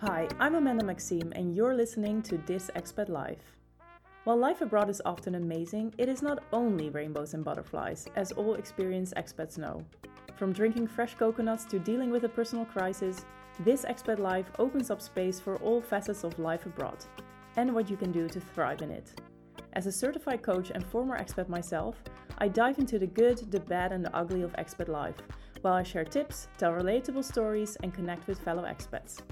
Hi, I'm Amanda Maxime, and you're listening to This Expat Life. While life abroad is often amazing, it is not only rainbows and butterflies, as all experienced expats know. From drinking fresh coconuts to dealing with a personal crisis, this expat life opens up space for all facets of life abroad and what you can do to thrive in it. As a certified coach and former expat myself, I dive into the good, the bad, and the ugly of expat life, while I share tips, tell relatable stories, and connect with fellow expats.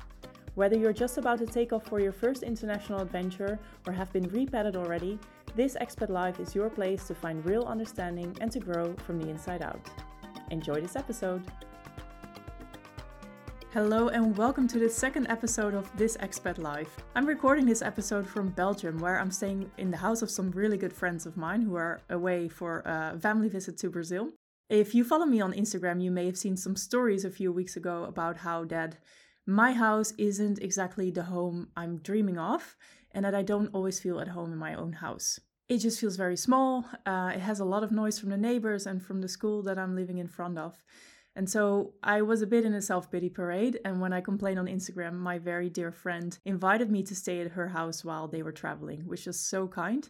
Whether you're just about to take off for your first international adventure or have been repatted already, this expat life is your place to find real understanding and to grow from the inside out. Enjoy this episode! Hello and welcome to the second episode of This Expat Life. I'm recording this episode from Belgium, where I'm staying in the house of some really good friends of mine who are away for a family visit to Brazil. If you follow me on Instagram, you may have seen some stories a few weeks ago about how that my house isn't exactly the home I'm dreaming of, and that I don't always feel at home in my own house. It just feels very small. Uh, it has a lot of noise from the neighbors and from the school that I'm living in front of. And so I was a bit in a self pity parade. And when I complained on Instagram, my very dear friend invited me to stay at her house while they were traveling, which was so kind.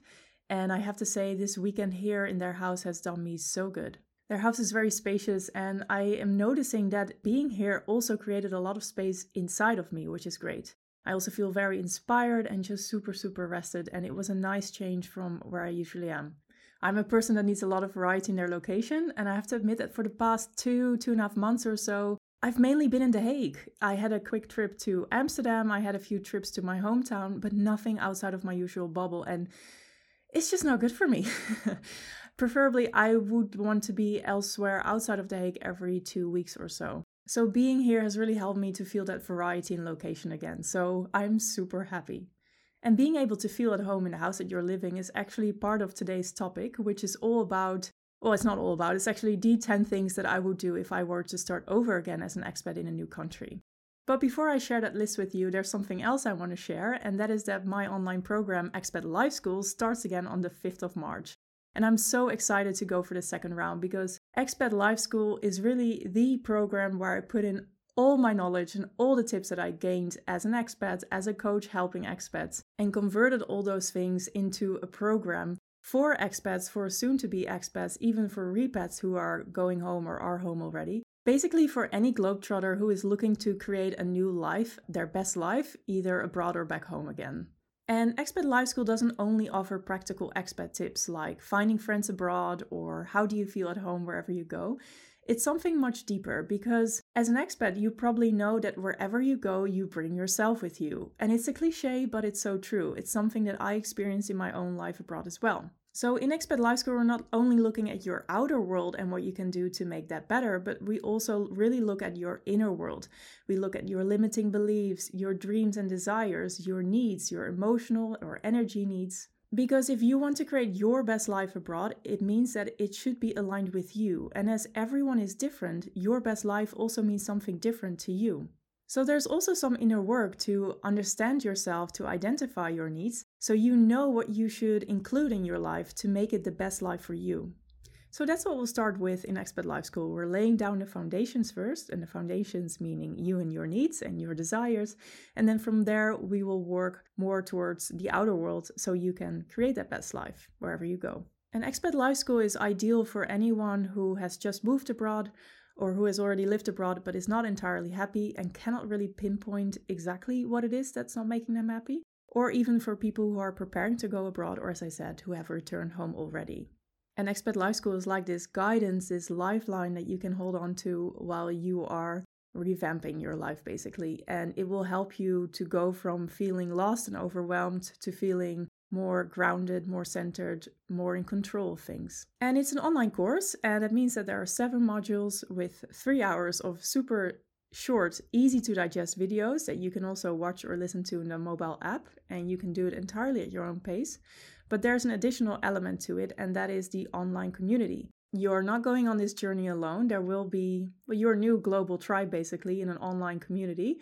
And I have to say, this weekend here in their house has done me so good. Their house is very spacious, and I am noticing that being here also created a lot of space inside of me, which is great. I also feel very inspired and just super, super rested, and it was a nice change from where I usually am. I'm a person that needs a lot of variety in their location, and I have to admit that for the past two, two and a half months or so, I've mainly been in The Hague. I had a quick trip to Amsterdam, I had a few trips to my hometown, but nothing outside of my usual bubble, and it's just not good for me. Preferably, I would want to be elsewhere outside of The Hague every two weeks or so. So, being here has really helped me to feel that variety in location again. So, I'm super happy. And being able to feel at home in the house that you're living is actually part of today's topic, which is all about well, it's not all about, it's actually the 10 things that I would do if I were to start over again as an expat in a new country. But before I share that list with you, there's something else I want to share, and that is that my online program, Expat Life School, starts again on the 5th of March. And I'm so excited to go for the second round because Expat Life School is really the program where I put in all my knowledge and all the tips that I gained as an expat, as a coach helping expats, and converted all those things into a program for expats, for soon to be expats, even for repats who are going home or are home already. Basically, for any globetrotter who is looking to create a new life, their best life, either abroad or back home again. And Expat Life School doesn't only offer practical expat tips like finding friends abroad or how do you feel at home wherever you go. It's something much deeper because as an expat, you probably know that wherever you go, you bring yourself with you. And it's a cliche, but it's so true. It's something that I experienced in my own life abroad as well. So, in Expat Life School, we're not only looking at your outer world and what you can do to make that better, but we also really look at your inner world. We look at your limiting beliefs, your dreams and desires, your needs, your emotional or energy needs. Because if you want to create your best life abroad, it means that it should be aligned with you. And as everyone is different, your best life also means something different to you. So there's also some inner work to understand yourself, to identify your needs, so you know what you should include in your life to make it the best life for you. So that's what we'll start with in Expat Life School. We're laying down the foundations first, and the foundations meaning you and your needs and your desires. And then from there, we will work more towards the outer world so you can create that best life wherever you go. And Expat Life School is ideal for anyone who has just moved abroad or who has already lived abroad but is not entirely happy and cannot really pinpoint exactly what it is that's not making them happy, or even for people who are preparing to go abroad, or as I said, who have returned home already. And Expat Life School is like this guidance, this lifeline that you can hold on to while you are revamping your life, basically. And it will help you to go from feeling lost and overwhelmed to feeling more grounded, more centered, more in control of things. And it's an online course, and that means that there are seven modules with three hours of super short, easy to digest videos that you can also watch or listen to in the mobile app, and you can do it entirely at your own pace. But there's an additional element to it, and that is the online community. You're not going on this journey alone. There will be well, your new global tribe basically in an online community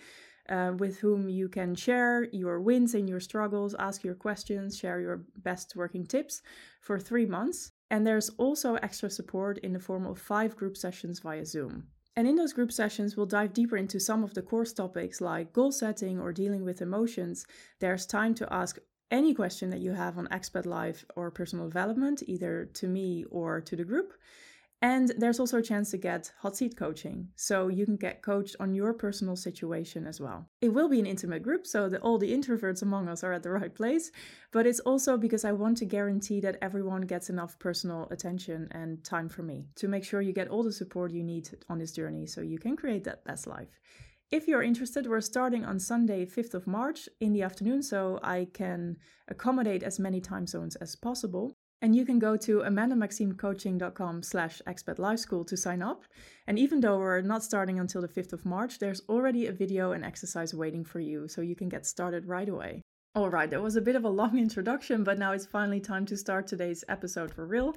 uh, with whom you can share your wins and your struggles, ask your questions, share your best working tips for three months. And there's also extra support in the form of five group sessions via Zoom. And in those group sessions, we'll dive deeper into some of the course topics like goal setting or dealing with emotions. There's time to ask any question that you have on expat life or personal development, either to me or to the group. And there's also a chance to get hot seat coaching. So you can get coached on your personal situation as well. It will be an intimate group, so that all the introverts among us are at the right place. But it's also because I want to guarantee that everyone gets enough personal attention and time from me to make sure you get all the support you need on this journey so you can create that best life. If you're interested, we're starting on Sunday, 5th of March in the afternoon, so I can accommodate as many time zones as possible. And you can go to amandamaximecoaching.com slash expat to sign up. And even though we're not starting until the 5th of March, there's already a video and exercise waiting for you, so you can get started right away. All right, that was a bit of a long introduction, but now it's finally time to start today's episode for real.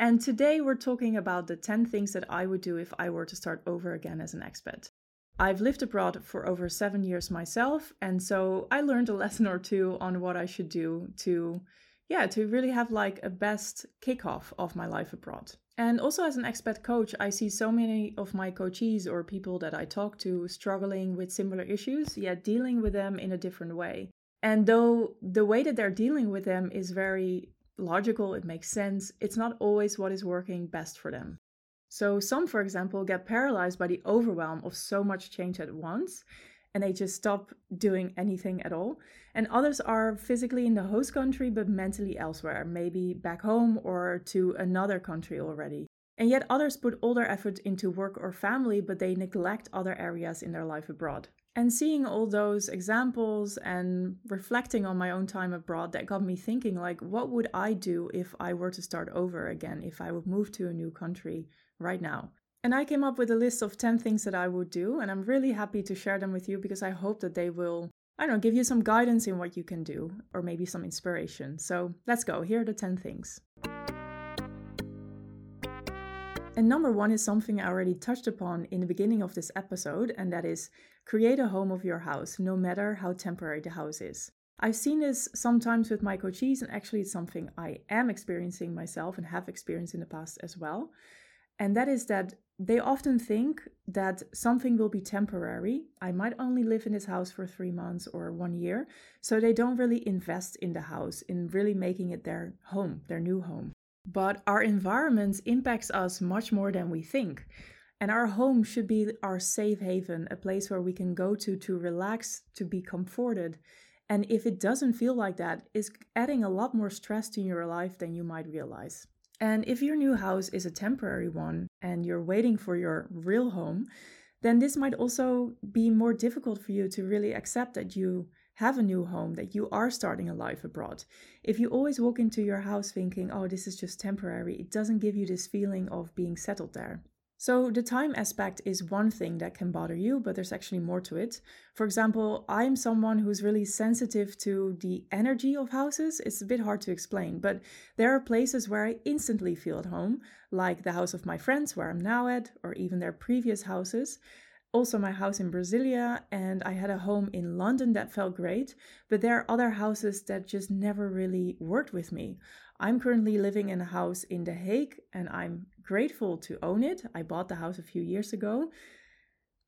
And today we're talking about the 10 things that I would do if I were to start over again as an expat. I've lived abroad for over seven years myself, and so I learned a lesson or two on what I should do to yeah, to really have like a best kickoff of my life abroad. And also, as an expat coach, I see so many of my coachees or people that I talk to struggling with similar issues, yet dealing with them in a different way. And though the way that they're dealing with them is very logical, it makes sense, it's not always what is working best for them. So, some, for example, get paralyzed by the overwhelm of so much change at once and they just stop doing anything at all. And others are physically in the host country but mentally elsewhere, maybe back home or to another country already. And yet others put all their effort into work or family, but they neglect other areas in their life abroad. And seeing all those examples and reflecting on my own time abroad, that got me thinking like, what would I do if I were to start over again, if I would move to a new country right now? And I came up with a list of 10 things that I would do, and I'm really happy to share them with you because I hope that they will, I don't know, give you some guidance in what you can do, or maybe some inspiration. So let's go. Here are the 10 things. And number one is something I already touched upon in the beginning of this episode, and that is create a home of your house, no matter how temporary the house is. I've seen this sometimes with my coaches, and actually, it's something I am experiencing myself and have experienced in the past as well. And that is that they often think that something will be temporary. I might only live in this house for three months or one year. So they don't really invest in the house, in really making it their home, their new home. But our environment impacts us much more than we think. And our home should be our safe haven, a place where we can go to to relax, to be comforted. And if it doesn't feel like that, it's adding a lot more stress to your life than you might realize. And if your new house is a temporary one and you're waiting for your real home, then this might also be more difficult for you to really accept that you have a new home, that you are starting a life abroad. If you always walk into your house thinking, oh, this is just temporary, it doesn't give you this feeling of being settled there. So, the time aspect is one thing that can bother you, but there's actually more to it. For example, I'm someone who's really sensitive to the energy of houses. It's a bit hard to explain, but there are places where I instantly feel at home, like the house of my friends where I'm now at, or even their previous houses. Also, my house in Brasilia, and I had a home in London that felt great, but there are other houses that just never really worked with me. I'm currently living in a house in The Hague and I'm grateful to own it. I bought the house a few years ago,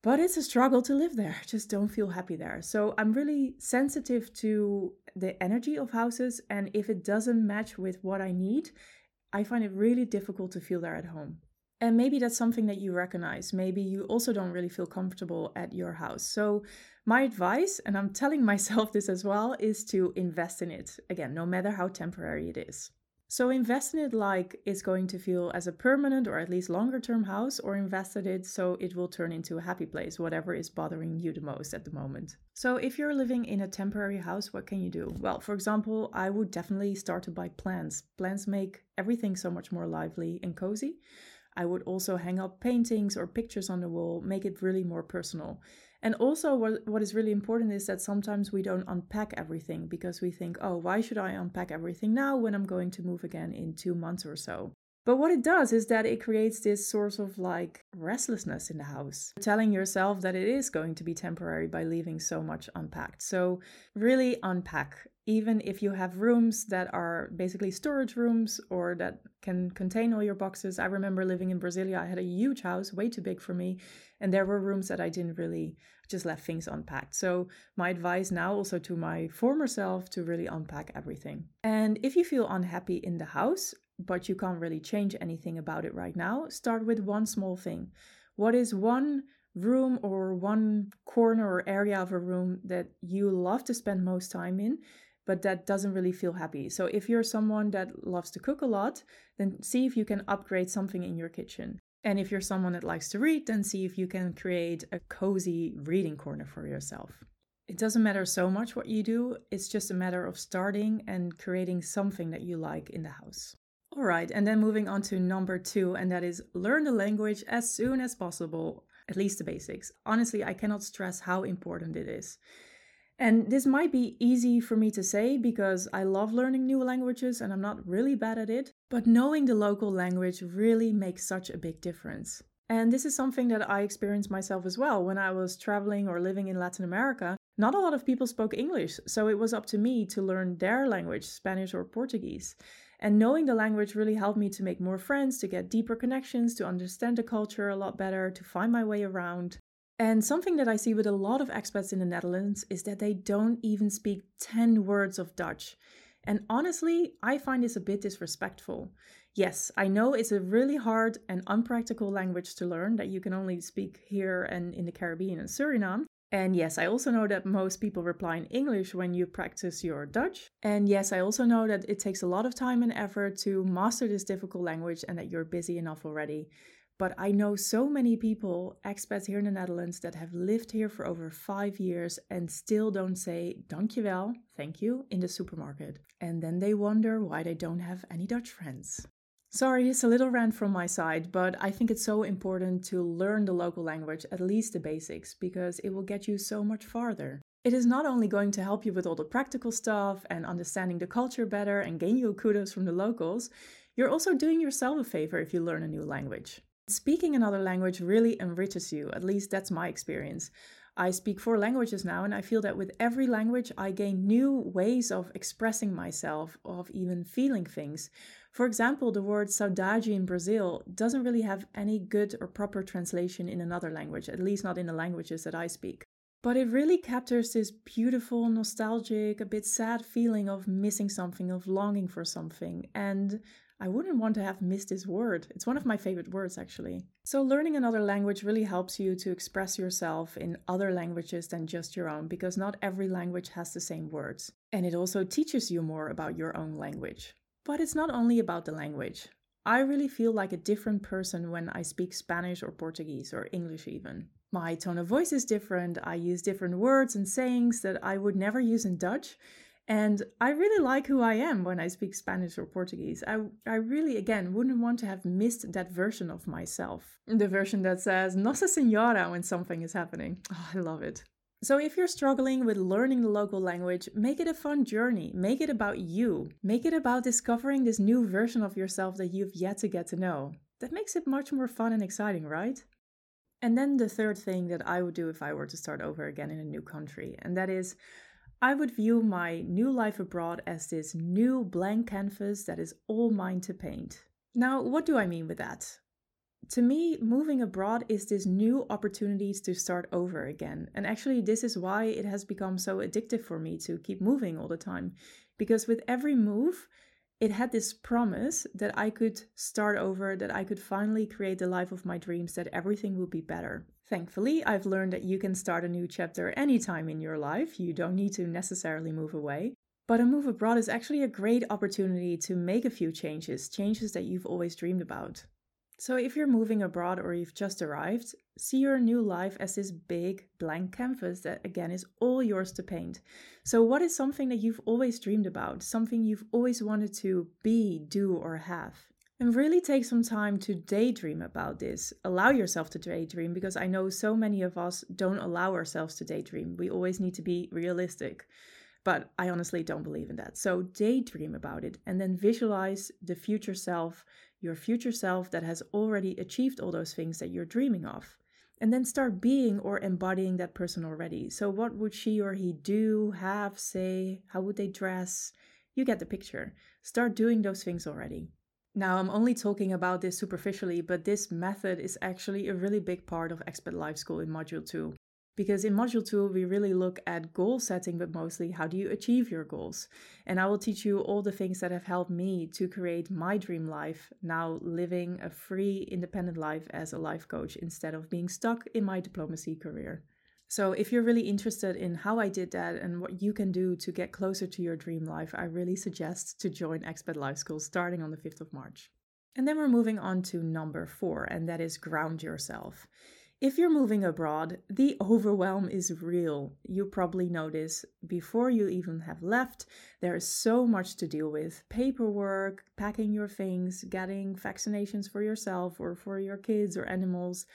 but it's a struggle to live there. just don't feel happy there. So I'm really sensitive to the energy of houses, and if it doesn't match with what I need, I find it really difficult to feel there at home. And maybe that's something that you recognize. Maybe you also don't really feel comfortable at your house. So, my advice, and I'm telling myself this as well, is to invest in it. Again, no matter how temporary it is. So invest in it like it's going to feel as a permanent or at least longer term house, or invest in it so it will turn into a happy place, whatever is bothering you the most at the moment. So if you're living in a temporary house, what can you do? Well, for example, I would definitely start to buy plants. Plants make everything so much more lively and cozy. I would also hang up paintings or pictures on the wall, make it really more personal. And also, what, what is really important is that sometimes we don't unpack everything because we think, oh, why should I unpack everything now when I'm going to move again in two months or so? But what it does is that it creates this sort of like restlessness in the house, telling yourself that it is going to be temporary by leaving so much unpacked. So, really unpack, even if you have rooms that are basically storage rooms or that can contain all your boxes. I remember living in Brasilia, I had a huge house, way too big for me, And there were rooms that I didn't really just left things unpacked. So, my advice now also to my former self to really unpack everything. And if you feel unhappy in the house, but you can't really change anything about it right now, start with one small thing. What is one room or one corner or area of a room that you love to spend most time in? But that doesn't really feel happy. So if you're someone that loves to cook a lot, then see if you can upgrade something in your kitchen. And if you're someone that likes to read, then see if you can create a cozy reading corner for yourself. It doesn't matter so much what you do, it's just a matter of starting and creating something that you like in the house. All right, and then moving on to number two, and that is learn the language as soon as possible, at least the basics. Honestly, I cannot stress how important it is. And this might be easy for me to say because I love learning new languages and I'm not really bad at it, but knowing the local language really makes such a big difference. And this is something that I experienced myself as well when I was traveling or living in Latin America. Not a lot of people spoke English, so it was up to me to learn their language, Spanish or Portuguese. And knowing the language really helped me to make more friends, to get deeper connections, to understand the culture a lot better, to find my way around. And something that I see with a lot of expats in the Netherlands is that they don't even speak 10 words of Dutch. And honestly, I find this a bit disrespectful. Yes, I know it's a really hard and unpractical language to learn that you can only speak here and in the Caribbean and Suriname. And yes, I also know that most people reply in English when you practice your Dutch. And yes, I also know that it takes a lot of time and effort to master this difficult language and that you're busy enough already. But I know so many people, expats here in the Netherlands, that have lived here for over five years and still don't say dankjewel, thank you, in the supermarket. And then they wonder why they don't have any Dutch friends. Sorry, it's a little rant from my side, but I think it's so important to learn the local language, at least the basics, because it will get you so much farther. It is not only going to help you with all the practical stuff and understanding the culture better and gain you kudos from the locals, you're also doing yourself a favor if you learn a new language. Speaking another language really enriches you, at least that's my experience. I speak four languages now, and I feel that with every language, I gain new ways of expressing myself, of even feeling things. For example, the word saudade in Brazil doesn't really have any good or proper translation in another language, at least not in the languages that I speak. But it really captures this beautiful, nostalgic, a bit sad feeling of missing something, of longing for something. And I wouldn't want to have missed this word. It's one of my favorite words, actually. So, learning another language really helps you to express yourself in other languages than just your own, because not every language has the same words. And it also teaches you more about your own language. But it's not only about the language. I really feel like a different person when I speak Spanish or Portuguese or English, even. My tone of voice is different. I use different words and sayings that I would never use in Dutch. And I really like who I am when I speak Spanish or Portuguese. I, I really, again, wouldn't want to have missed that version of myself. The version that says Nossa Senhora when something is happening. Oh, I love it. So, if you're struggling with learning the local language, make it a fun journey. Make it about you. Make it about discovering this new version of yourself that you've yet to get to know. That makes it much more fun and exciting, right? And then the third thing that I would do if I were to start over again in a new country, and that is I would view my new life abroad as this new blank canvas that is all mine to paint. Now, what do I mean with that? To me, moving abroad is this new opportunities to start over again. And actually, this is why it has become so addictive for me to keep moving all the time. Because with every move, it had this promise that I could start over, that I could finally create the life of my dreams, that everything would be better. Thankfully, I've learned that you can start a new chapter anytime in your life. You don't need to necessarily move away. But a move abroad is actually a great opportunity to make a few changes, changes that you've always dreamed about. So, if you're moving abroad or you've just arrived, see your new life as this big blank canvas that again is all yours to paint. So, what is something that you've always dreamed about, something you've always wanted to be, do, or have? And really take some time to daydream about this. Allow yourself to daydream because I know so many of us don't allow ourselves to daydream. We always need to be realistic. But I honestly don't believe in that. So daydream about it and then visualize the future self, your future self that has already achieved all those things that you're dreaming of. And then start being or embodying that person already. So, what would she or he do, have, say? How would they dress? You get the picture. Start doing those things already. Now, I'm only talking about this superficially, but this method is actually a really big part of Expat Life School in Module 2. Because in Module 2, we really look at goal setting, but mostly how do you achieve your goals. And I will teach you all the things that have helped me to create my dream life, now living a free, independent life as a life coach instead of being stuck in my diplomacy career. So, if you're really interested in how I did that and what you can do to get closer to your dream life, I really suggest to join Expat Life School starting on the 5th of March. And then we're moving on to number four, and that is ground yourself. If you're moving abroad, the overwhelm is real. You probably this before you even have left. There is so much to deal with paperwork, packing your things, getting vaccinations for yourself or for your kids or animals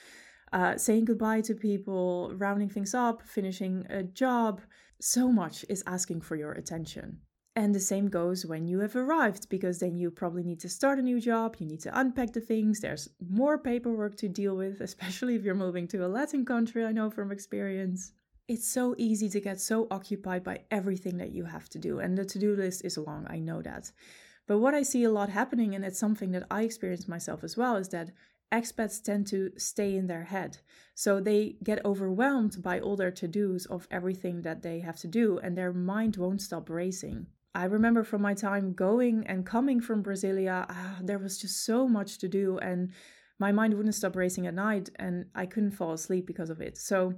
uh, saying goodbye to people, rounding things up, finishing a job. So much is asking for your attention. And the same goes when you have arrived, because then you probably need to start a new job, you need to unpack the things, there's more paperwork to deal with, especially if you're moving to a Latin country, I know from experience. It's so easy to get so occupied by everything that you have to do, and the to do list is long, I know that. But what I see a lot happening, and it's something that I experience myself as well, is that expats tend to stay in their head. So they get overwhelmed by all their to dos of everything that they have to do, and their mind won't stop racing. I remember from my time going and coming from Brasilia, ah, there was just so much to do, and my mind wouldn't stop racing at night, and I couldn't fall asleep because of it. So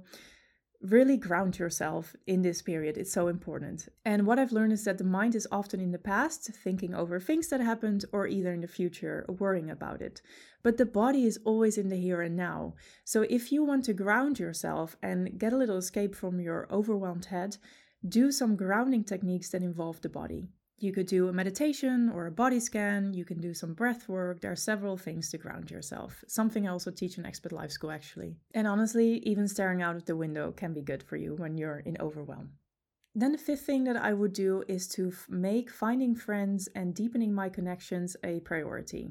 really ground yourself in this period. It's so important. And what I've learned is that the mind is often in the past, thinking over things that happened, or either in the future, worrying about it. But the body is always in the here and now. So if you want to ground yourself and get a little escape from your overwhelmed head, do some grounding techniques that involve the body. You could do a meditation or a body scan. You can do some breath work. There are several things to ground yourself. Something I also teach in Expat Life School, actually. And honestly, even staring out of the window can be good for you when you're in overwhelm. Then, the fifth thing that I would do is to f- make finding friends and deepening my connections a priority.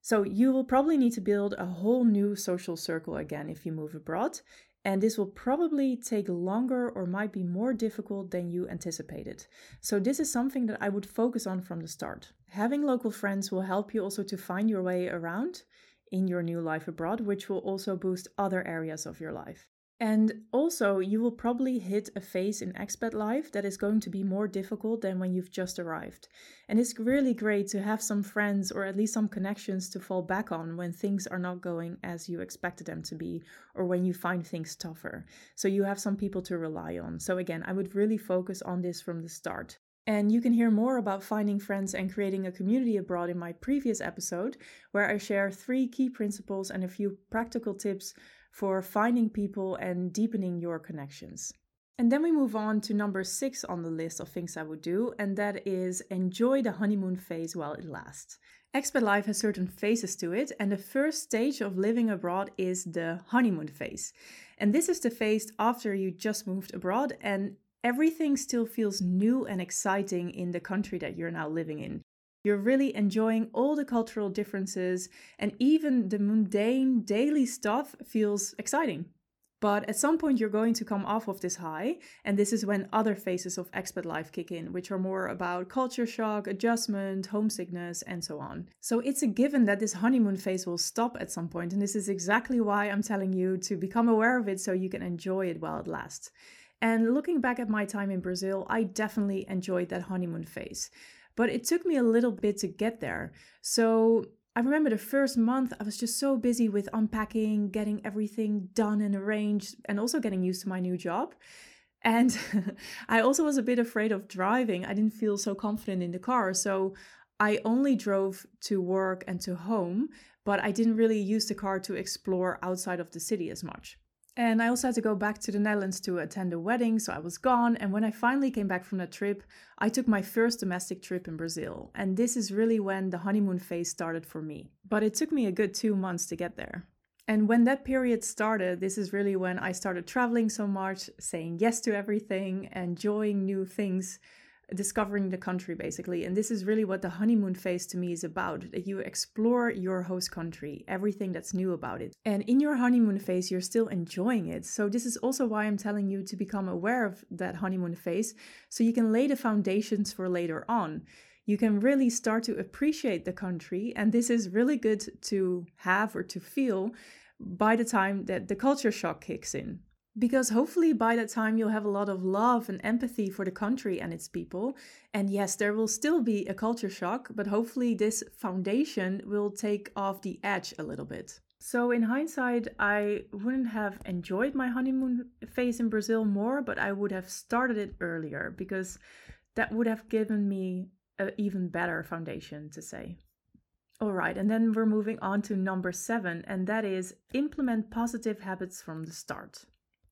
So, you will probably need to build a whole new social circle again if you move abroad, and this will probably take longer or might be more difficult than you anticipated. So, this is something that I would focus on from the start. Having local friends will help you also to find your way around in your new life abroad, which will also boost other areas of your life. And also, you will probably hit a phase in expat life that is going to be more difficult than when you've just arrived. And it's really great to have some friends or at least some connections to fall back on when things are not going as you expected them to be or when you find things tougher. So you have some people to rely on. So, again, I would really focus on this from the start. And you can hear more about finding friends and creating a community abroad in my previous episode, where I share three key principles and a few practical tips for finding people and deepening your connections. And then we move on to number six on the list of things I would do, and that is enjoy the honeymoon phase while it lasts. Expat life has certain phases to it, and the first stage of living abroad is the honeymoon phase. And this is the phase after you just moved abroad and everything still feels new and exciting in the country that you're now living in. You're really enjoying all the cultural differences, and even the mundane daily stuff feels exciting. But at some point, you're going to come off of this high, and this is when other phases of expat life kick in, which are more about culture shock, adjustment, homesickness, and so on. So it's a given that this honeymoon phase will stop at some point, and this is exactly why I'm telling you to become aware of it so you can enjoy it while it lasts. And looking back at my time in Brazil, I definitely enjoyed that honeymoon phase but it took me a little bit to get there. So I remember the first month, I was just so busy with unpacking, getting everything done and arranged, and also getting used to my new job. And I also was a bit afraid of driving. I didn't feel so confident in the car. So I only drove to work and to home, but I didn't really use the car to explore outside of the city as much. And I also had to go back to the Netherlands to attend a wedding, so I was gone. And when I finally came back from that trip, I took my first domestic trip in Brazil. And this is really when the honeymoon phase started for me. But it took me a good two months to get there. And when that period started, this is really when I started traveling so much, saying yes to everything, enjoying new things, discovering the country basically. And this is really what the honeymoon phase to me is about that you explore your host country, everything that's new about it. And in your honeymoon phase, you're still enjoying it. So, this is also why I'm telling you to become aware of that honeymoon phase so you can lay the foundations for later on. you can really start to appreciate the country. And this is really good to have or to feel by the time that the culture shock kicks in. Because hopefully by that time you'll have a lot of love and empathy for the country and its people. And yes, there will still be a culture shock, but hopefully this foundation will take off the edge a little bit. So, in hindsight, I wouldn't have enjoyed my honeymoon phase in Brazil more, but I would have started it earlier because that would have given me an even better foundation to say. All right, and then we're moving on to number seven, and that is implement positive habits from the start.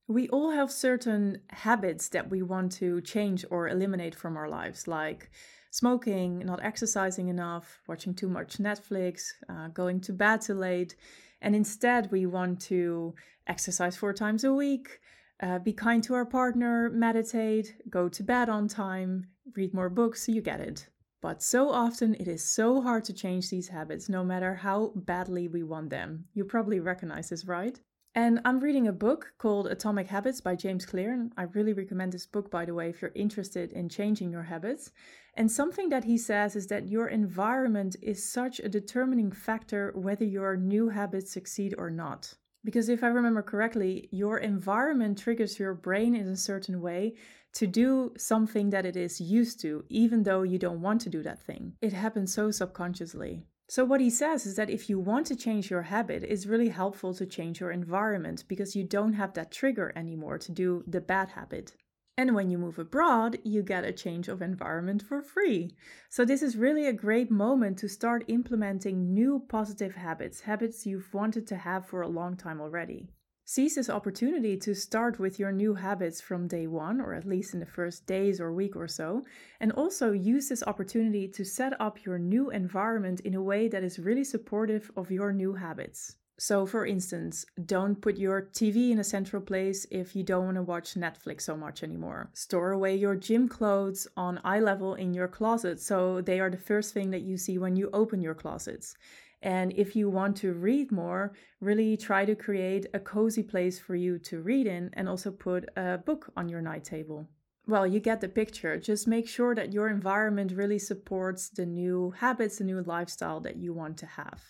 We all have certain habits that we want to change or eliminate from our lives, like smoking, not exercising enough, watching too much Netflix, uh, going to bed too late. And instead, we want to exercise four times a week, uh, be kind to our partner, meditate, go to bed on time, read more books, you get it. But so often it is so hard to change these habits, no matter how badly we want them. You probably recognize this, right? And I'm reading a book called Atomic Habits by James Clear. And I really recommend this book, by the way, if you're interested in changing your habits. And something that he says is that your environment is such a determining factor whether your new habits succeed or not. Because if I remember correctly, your environment triggers your brain in a certain way to do something that it is used to, even though you don't want to do that thing. It happens so subconsciously. So, what he says is that if you want to change your habit, it's really helpful to change your environment because you don't have that trigger anymore to do the bad habit. And when you move abroad, you get a change of environment for free. So, this is really a great moment to start implementing new positive habits, habits you've wanted to have for a long time already. Seize this opportunity to start with your new habits from day one, or at least in the first days or week or so, and also use this opportunity to set up your new environment in a way that is really supportive of your new habits. So, for instance, don't put your TV in a central place if you don't want to watch Netflix so much anymore. Store away your gym clothes on eye level in your closet so they are the first thing that you see when you open your closets. And if you want to read more, really try to create a cozy place for you to read in and also put a book on your night table. Well, you get the picture. Just make sure that your environment really supports the new habits, the new lifestyle that you want to have.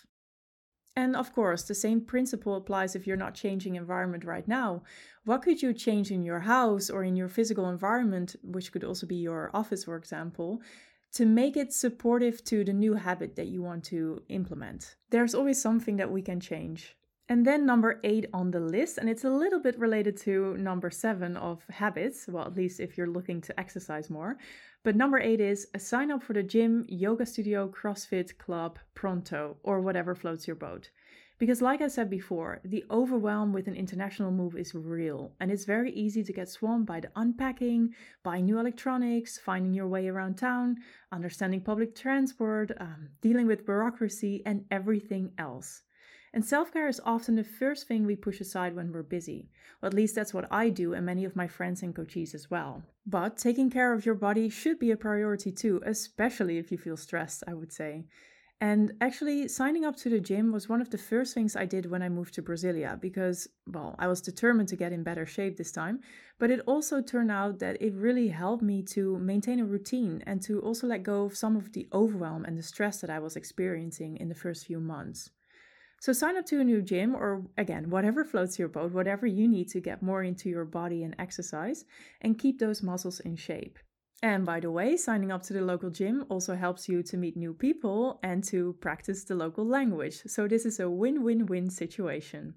And of course, the same principle applies if you're not changing environment right now. What could you change in your house or in your physical environment, which could also be your office, for example, to make it supportive to the new habit that you want to implement. There's always something that we can change. And then number eight on the list, and it's a little bit related to number seven of habits, well, at least if you're looking to exercise more. But number eight is sign up for the gym, yoga studio, CrossFit club pronto, or whatever floats your boat. Because, like I said before, the overwhelm with an international move is real, and it's very easy to get swamped by the unpacking, buying new electronics, finding your way around town, understanding public transport, um, dealing with bureaucracy, and everything else. And self care is often the first thing we push aside when we're busy. Well, at least that's what I do, and many of my friends and coaches as well. But taking care of your body should be a priority too, especially if you feel stressed, I would say. And actually, signing up to the gym was one of the first things I did when I moved to Brasilia because, well, I was determined to get in better shape this time. But it also turned out that it really helped me to maintain a routine and to also let go of some of the overwhelm and the stress that I was experiencing in the first few months. So, sign up to a new gym or, again, whatever floats your boat, whatever you need to get more into your body and exercise, and keep those muscles in shape. And by the way, signing up to the local gym also helps you to meet new people and to practice the local language. So this is a win win win situation.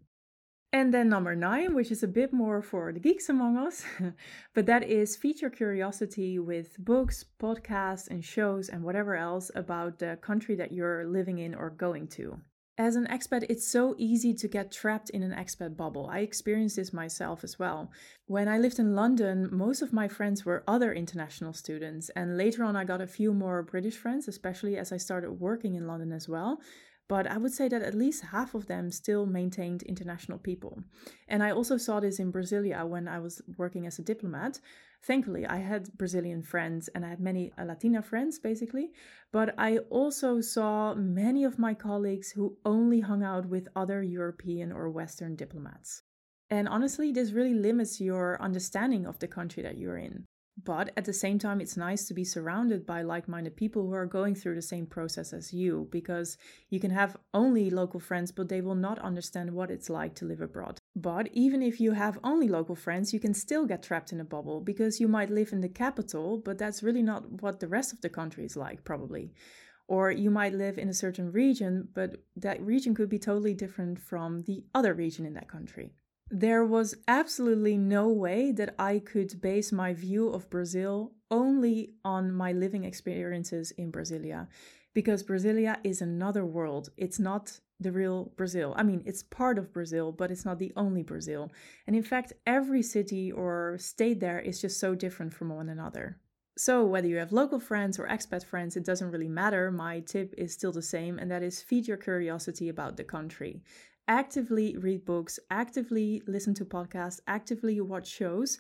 And then number nine, which is a bit more for the geeks among us, but that is feed your curiosity with books, podcasts, and shows and whatever else about the country that you're living in or going to. As an expat, it's so easy to get trapped in an expat bubble. I experienced this myself as well. When I lived in London, most of my friends were other international students, and later on, I got a few more British friends, especially as I started working in London as well but I would say that at least half of them still maintained international people. And I also saw this in Brasilia when I was working as a diplomat. Thankfully, I had Brazilian friends and I had many Latina friends basically, but I also saw many of my colleagues who only hung out with other European or Western diplomats. And honestly, this really limits your understanding of the country that you're in. But at the same time, it's nice to be surrounded by like minded people who are going through the same process as you because you can have only local friends, but they will not understand what it's like to live abroad. But even if you have only local friends, you can still get trapped in a bubble because you might live in the capital, but that's really not what the rest of the country is like, probably. Or you might live in a certain region, but that region could be totally different from the other region in that country there was absolutely no way that I could base my view of Brazil only on my living experiences in Brasilia because Brasilia is another world. It's not the real Brazil. I mean, it's part of Brazil, but it's not the only Brazil. And in fact, every city or state there is just so different from one another. So, whether you have local friends or expat friends, it doesn't really matter. My tip is still the same, and that is feed your curiosity about the country actively read books, actively listen to podcasts, actively watch shows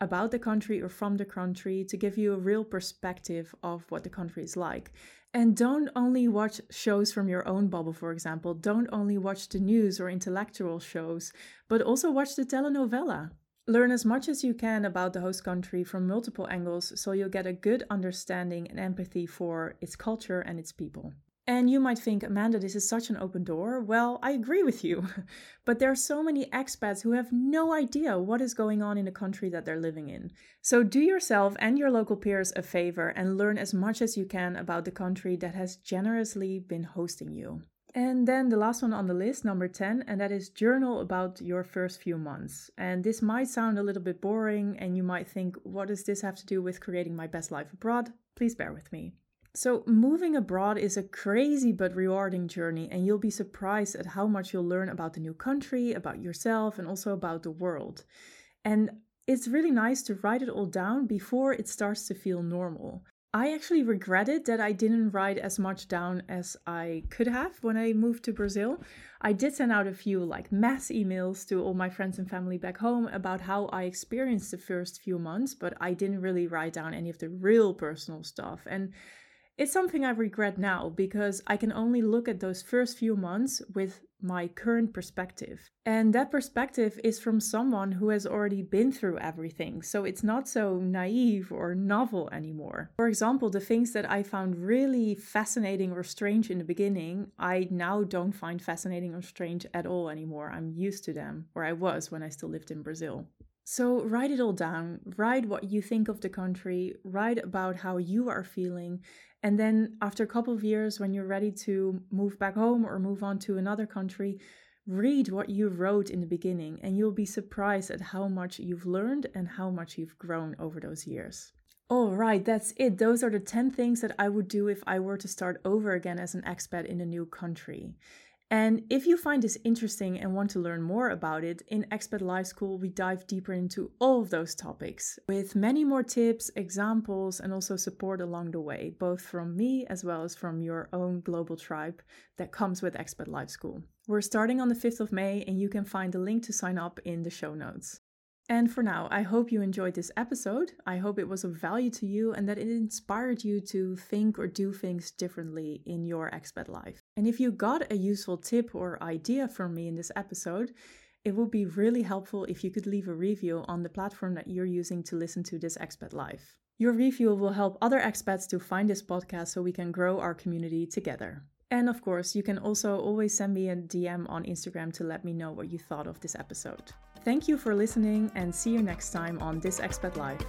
about the country or from the country to give you a real perspective of what the country is like. And don't only watch shows from your own bubble, for example. Don't only watch the news or intellectual shows, but also watch the telenovela. Learn as much as you can about the host country from multiple angles so you'll get a good understanding and empathy for its culture and its people. And you might think, Amanda, this is such an open door. Well, I agree with you. but there are so many expats who have no idea what is going on in the country that they're living in. So do yourself and your local peers a favor and learn as much as you can about the country that has generously been hosting you. And then the last one on the list, number 10, and that is journal about your first few months. And this might sound a little bit boring, and you might think, what does this have to do with creating my best life abroad? Please bear with me. So, moving abroad is a crazy but rewarding journey, and you'll be surprised at how much you'll learn about the new country, about yourself, and also about the world. And it's really nice to write it all down before it starts to feel normal. I actually regretted that I didn't write as much down as I could have when I moved to Brazil. I did send out a few like mass emails to all my friends and family back home about how I experienced the first few months, but I didn't really write down any of the real personal stuff. And it's something I regret now because I can only look at those first few months with my current perspective. And that perspective is from someone who has already been through everything, so it's not so naive or novel anymore. For example, the things that I found really fascinating or strange in the beginning, I now don't find fascinating or strange at all anymore. I'm used to them, or I was when I still lived in Brazil. So write it all down. Write what you think of the country. Write about how you are feeling. And then after a couple of years, when you're ready to move back home or move on to another country, read what you wrote in the beginning and you'll be surprised at how much you've learned and how much you've grown over those years. All right, that's it. Those are the 10 things that I would do if I were to start over again as an expat in a new country. And if you find this interesting and want to learn more about it, in Expat Life School, we dive deeper into all of those topics with many more tips, examples, and also support along the way, both from me as well as from your own global tribe that comes with Expat Life School. We're starting on the 5th of May, and you can find the link to sign up in the show notes. And for now, I hope you enjoyed this episode. I hope it was of value to you and that it inspired you to think or do things differently in your expat life. And if you got a useful tip or idea from me in this episode, it would be really helpful if you could leave a review on the platform that you're using to listen to this expat life. Your review will help other expats to find this podcast so we can grow our community together. And of course, you can also always send me a DM on Instagram to let me know what you thought of this episode. Thank you for listening and see you next time on This Expat Life.